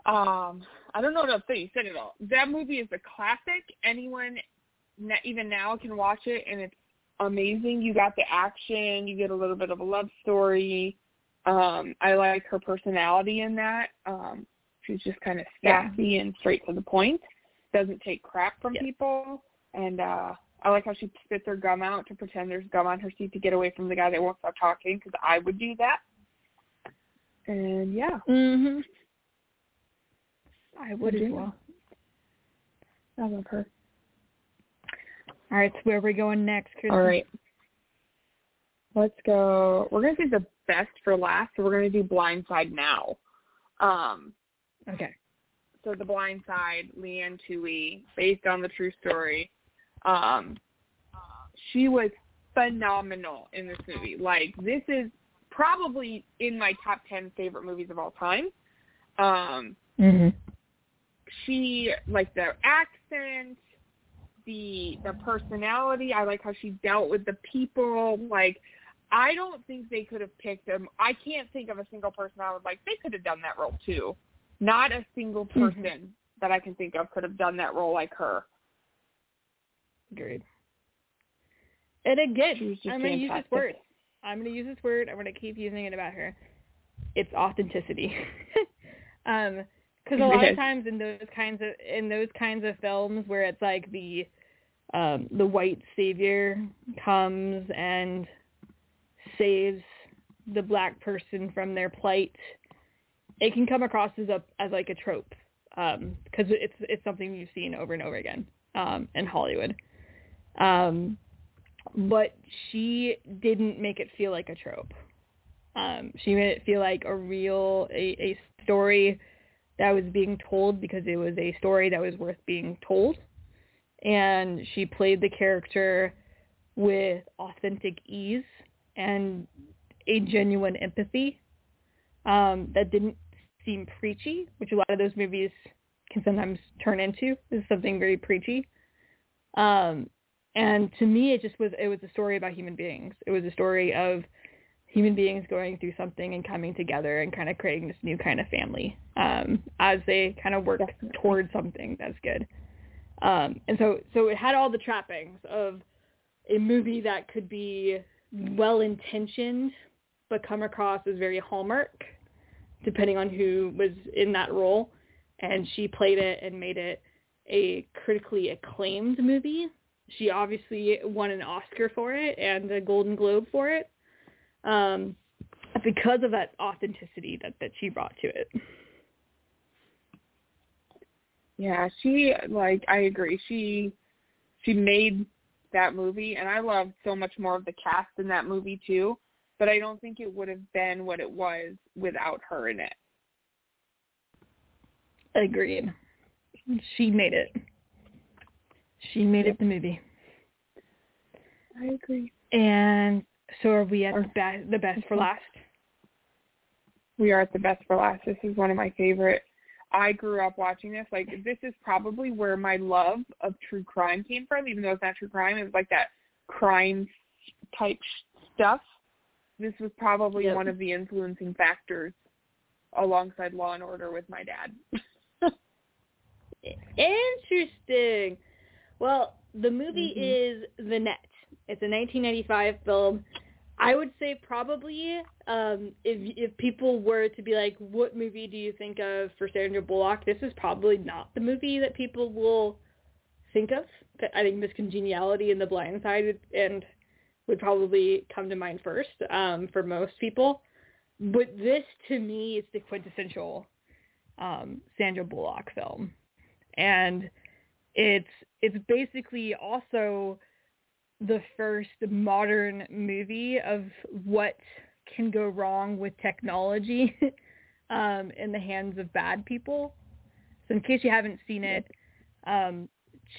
Um, I don't know what to say. You said it all. That movie is a classic. Anyone, even now, can watch it, and it's amazing. You got the action. You get a little bit of a love story. Um, I like her personality in that. Um, She's just kind of sassy yeah. and straight to the point. Doesn't take crap from people. And uh I like how she spits her gum out to pretend there's gum on her seat to get away from the guy that won't stop talking because I would do that. And yeah. Mhm. I would as well. I love her. All right, so where are we going next, Kristen? All right. Let's go. We're going to do the best for last, so we're going to do Blindside now. Um, Okay. So The Blind Side, Leigh-Anne Tuohy, based on the true story. Um, she was phenomenal in this movie. Like this is probably in my top ten favorite movies of all time. Um, mm-hmm. She like the accent, the the personality. I like how she dealt with the people. Like I don't think they could have picked them. I can't think of a single person I would like. They could have done that role too. Not a single mm-hmm. person mm-hmm. that I can think of could have done that role like her. Agreed. And again, I'm going to use this word. I'm going to use this word. I'm going to keep using it about her. It's authenticity. um, because a lot of times in those kinds of in those kinds of films where it's like the um, the white savior comes and saves the black person from their plight it can come across as a as like a trope because um, it's it's something you've seen over and over again um, in Hollywood. Um, but she didn't make it feel like a trope. Um, she made it feel like a real a, a story that was being told because it was a story that was worth being told. And she played the character with authentic ease and a genuine empathy um, that didn't seem preachy, which a lot of those movies can sometimes turn into, is something very preachy. Um, and to me, it just was it was a story about human beings. It was a story of human beings going through something and coming together and kind of creating this new kind of family um, as they kind of work Definitely. towards something that's good. Um, and so so it had all the trappings of a movie that could be well intentioned but come across as very Hallmark, depending on who was in that role. And she played it and made it a critically acclaimed movie. She obviously won an Oscar for it and a Golden Globe for it, um, because of that authenticity that that she brought to it. Yeah, she like I agree. She she made that movie and I loved so much more of the cast in that movie too, but I don't think it would have been what it was without her in it. Agreed. She made it. She made Yep. it the movie. I agree. And so are we at the best, the best for last? We are at the best for last. This is one of my favorite. I grew up watching this. Like this is probably where my love of true crime came from, even though it's not true crime. It was like that crime type stuff. This was probably Yep. one of the influencing factors alongside Law and Order with my dad. Interesting. Well, the movie Mhm. is The Net. It's a 1995 film. I would say probably um, if if people were to be like, what movie do you think of for Sandra Bullock? This is probably not the movie that people will think of. I think Miss Congeniality and The Blind Side would, and would probably come to mind first um, for most people. But this, to me, is the quintessential um, Sandra Bullock film, and it's it's basically also the first modern movie of what can go wrong with technology um, in the hands of bad people. So in case you haven't seen it, um,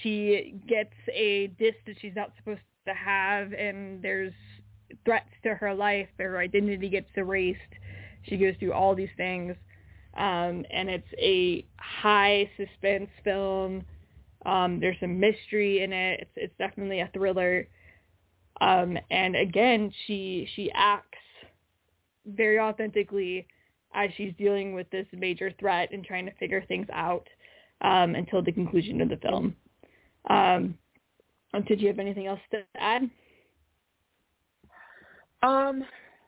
she gets a disc that she's not supposed to have, and there's threats to her life. Her identity gets erased. She goes through all these things, um, and it's a high suspense film. Um, there's some mystery in it. It's it's definitely a thriller. Um, and again, she she acts very authentically as she's dealing with this major threat and trying to figure things out um, until the conclusion of the film. Um, did you have anything else to add? Um,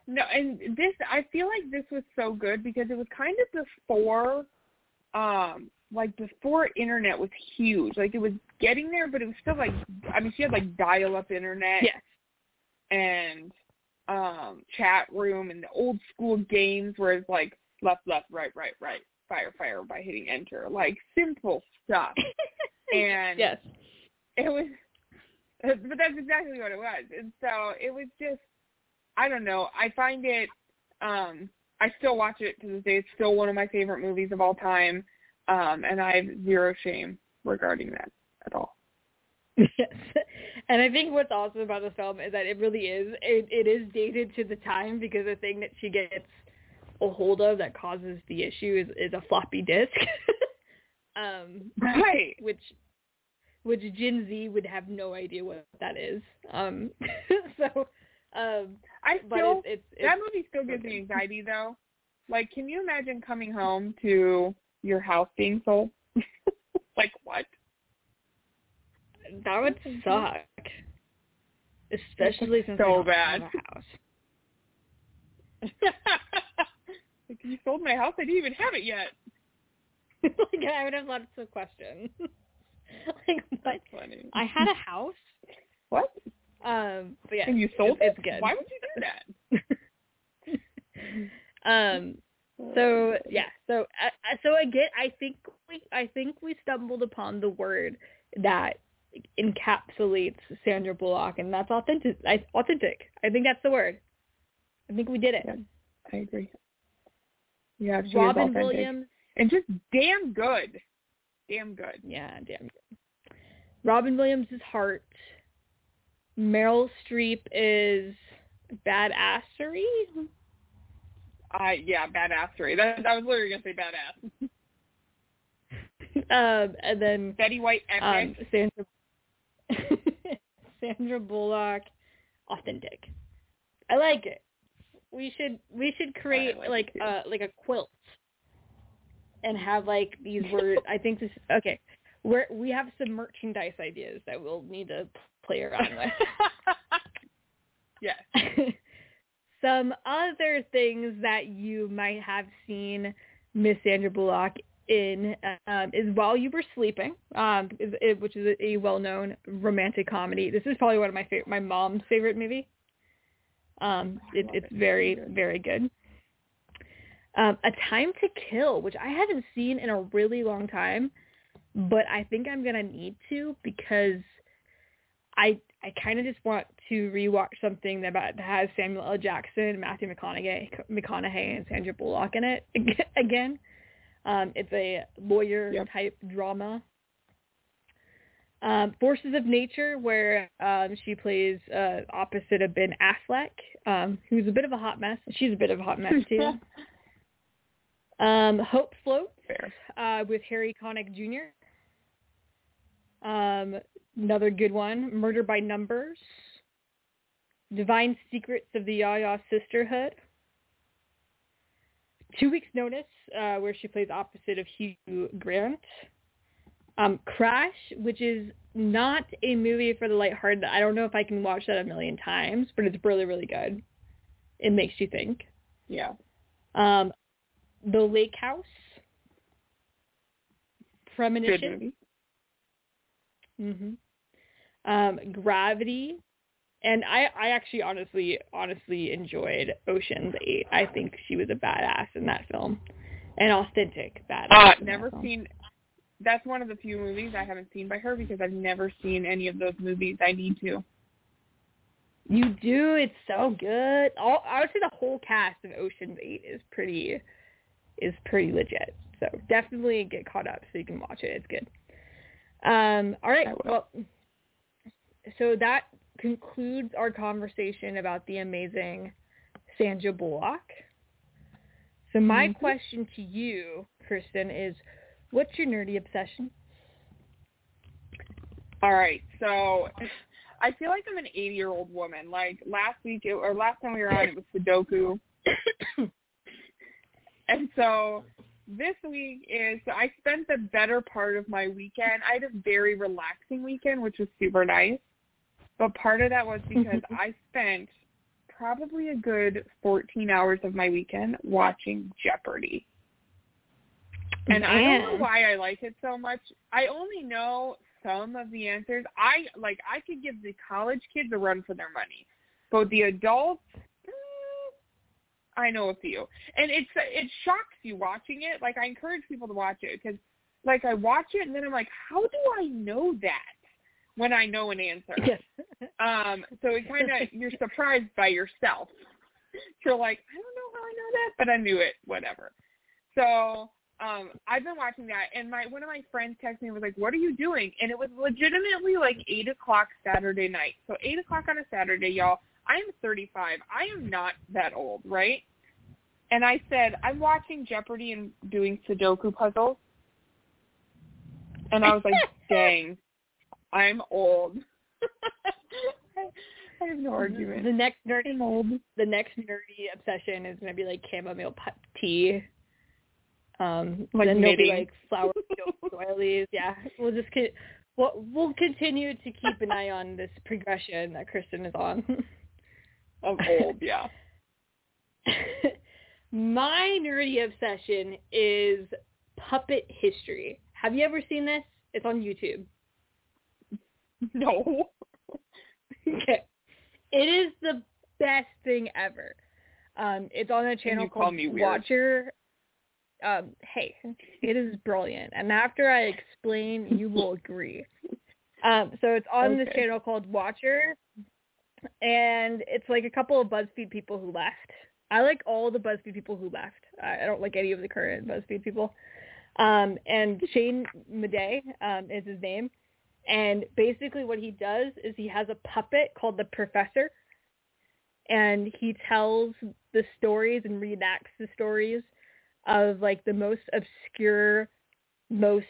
no, and this I feel like this was so good because it was kind of before, um, like before internet was huge. Like it was getting there, but it was still like I mean she had like dial-up internet Yes. and um chat room and the old school games where it's like left left right right right fire fire by hitting enter like simple stuff and Yes. it was but that's exactly what it was and so it was just i don't know i find it um i still watch it to this day it's still one of my favorite movies of all time um and i have zero shame regarding that at all Yes. And I think what's awesome about the film is that it really is it, it is dated to the time because the thing that she gets a hold of that causes the issue is, is a floppy disk. um right which which Gen Z would have no idea what that is. Um so um i still it's, it's, that movie still gives me anxiety though like can you imagine coming home to your house being sold like what that would suck. Especially since so I don't bad. have a house. like you sold my house i didn't even have it yet like I would have lots of questions. like what? that's funny I had a house. what Um, but yeah, and you sold it's, it it's good. why would you do that Um, so yeah, so uh, so again, I think we I think we stumbled upon the word that encapsulates Sandra Bullock, and that's authentic. I, authentic. I think that's the word. I think we did it. Yeah, I agree. Yeah, she Robin. Williams. and just damn good, damn good. Yeah, damn good. Robin Williams is heart. Meryl Streep is badassery. I yeah, badassery. That I was literally gonna say badass. um, and then Betty White um, epic. Sandra Sandra Bullock, authentic. I like it. We should we should create like like uh like a quilt and have like these words. I think this okay. We're we have some merchandise ideas that we'll need to play around with. yes. So some other things that you might have seen Miss Sandra Bullock in um, is While You Were Sleeping, um, it, which is a, a well-known romantic comedy. This is probably one of my favorite, my mom's favorite movie. Um, it, it's very, very good. Um, a Time to Kill, which I haven't seen in a really long time, but I think I'm gonna need to because I I kind of just want to rewatch something that, about, that has Samuel L. Jackson, Matthew McConaughey, McConaughey, and Sandra Bullock in it again. Um, it's a lawyer Yep. type drama. Um, Forces of Nature, where um, she plays uh, opposite of Ben Affleck, um, who's a bit of a hot mess. She's a bit of a hot mess too. um, Hope Floats Fair. uh, with Harry Connick Jr. Another good one, Murder by Numbers. Divine Secrets of the Yaya Sisterhood. Two Weeks Notice, uh, where she plays opposite of Hugh Grant. Um, Crash, which is not a movie for the lighthearted. I don't know if I can watch that a million times, but it's really, really good. It makes you think. Yeah. Um, the Lake House. Premonition. Good movie. hmm Um, Gravity, and I, I actually honestly, honestly enjoyed Ocean's Eight. I think she was a badass in that film, an authentic badass. Uh, in that never seen. That's one of the few movies I haven't seen by her because I've never seen any of those movies. I need to. You do. It's so good. All, I would say the whole cast of Ocean's Eight is pretty, is pretty legit. So definitely get caught up so you can watch it. It's good. Um, all right. Well, so that concludes our conversation about the amazing Sandra Bullock. So my Mhm. question to you, Kristen, is what's your nerdy obsession? All right, so I feel like I'm an 80 year old woman. Like last week it, or last time we were on, it was Sudoku, and so this week is. So I spent the better part of my weekend. I had a very relaxing weekend, which was super nice. But part of that was because I spent probably a good 14 hours of my weekend watching Jeopardy. And I don't know why I like it so much. I only know some of the answers. I like I could give the college kids a run for their money, but the adults, mm, I know a few. And it's it shocks you watching it. Like I encourage people to watch it because like I watch it and then I'm like, how do I know that when I know an answer? Yes. Um, so it kind of you're surprised by yourself. You're like, I don't know how I know that, but I knew it. Whatever. So um, I've been watching that, and my one of my friends texted me and was like, "What are you doing?" And it was legitimately like eight o'clock Saturday night. So eight o'clock on a Saturday, y'all. I am 35. I am not that old, right? And I said, I'm watching Jeopardy and doing Sudoku puzzles. And I was like, dang, I'm old. I have no argument. The next nerdy I'm old. the next nerdy obsession is gonna be like chamomile tea. Um, Like then there'll be knitting. like flower doilies. Yeah, we'll just con- we'll, we'll continue to keep an eye on this progression that Kristen is on. I'm old, yeah. My nerdy obsession is puppet history. Have you ever seen this? It's on YouTube. No. Okay. It is the best thing ever. Um, it's on a channel called. Watcher. Um, hey, it is brilliant. And after I explain, you will agree. Um, so it's on this channel called Watcher, and it's like a couple of BuzzFeed people who left. I like all the BuzzFeed people who left. I don't like any of the current BuzzFeed people. Um, and Shane Madej um, is his name. And basically what he does is he has a puppet called the Professor. And he tells the stories and reenacts the stories of like the most obscure, most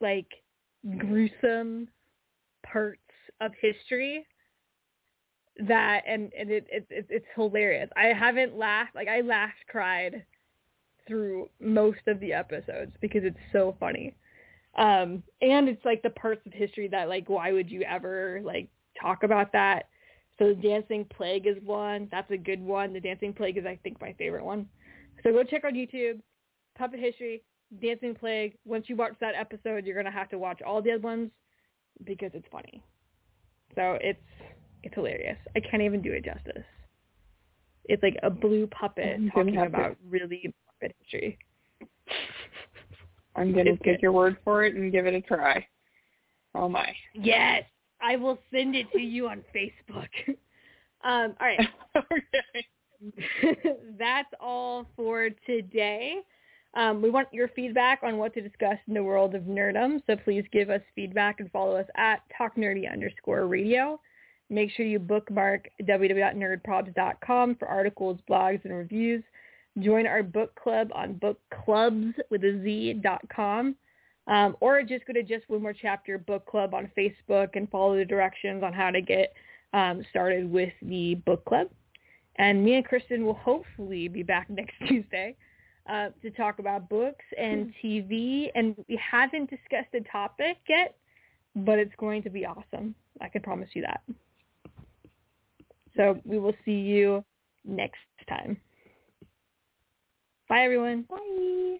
like gruesome parts of history that and and it, it, it it's hilarious. I haven't laughed like I laughed cried through most of the episodes because it's so funny. Um and it's like the parts of history that like why would you ever like talk about that? So the Dancing Plague is one. That's a good one. The Dancing Plague is, I think, my favorite one. So go check out YouTube, Puppet History, Dancing Plague. Once you watch that episode, you're gonna have to watch all the other ones because it's funny. So it's it's hilarious. I can't even do it justice. It's like a blue puppet talking about really puppet history. I'm gonna It's take good. your word for it and give it a try. Oh my. Yes, I will send it to you on Facebook. um, all right. okay. that's all for today. Um, we want your feedback on what to discuss in the world of nerdum, so please give us feedback and follow us at talknerdy underscore radio. Make sure you bookmark www.nerdprobs.com for articles, blogs, and reviews. Join our book club on bookclubs with a Z dot com. Um, or just go to Just One More Chapter Book Club on Facebook and follow the directions on how to get um, started with the book club. And me and Kristen will hopefully be back next Tuesday uh, to talk about books and TV. And we haven't discussed the topic yet, but it's going to be awesome. I can promise you that. So we will see you next time. Bye, everyone. Bye.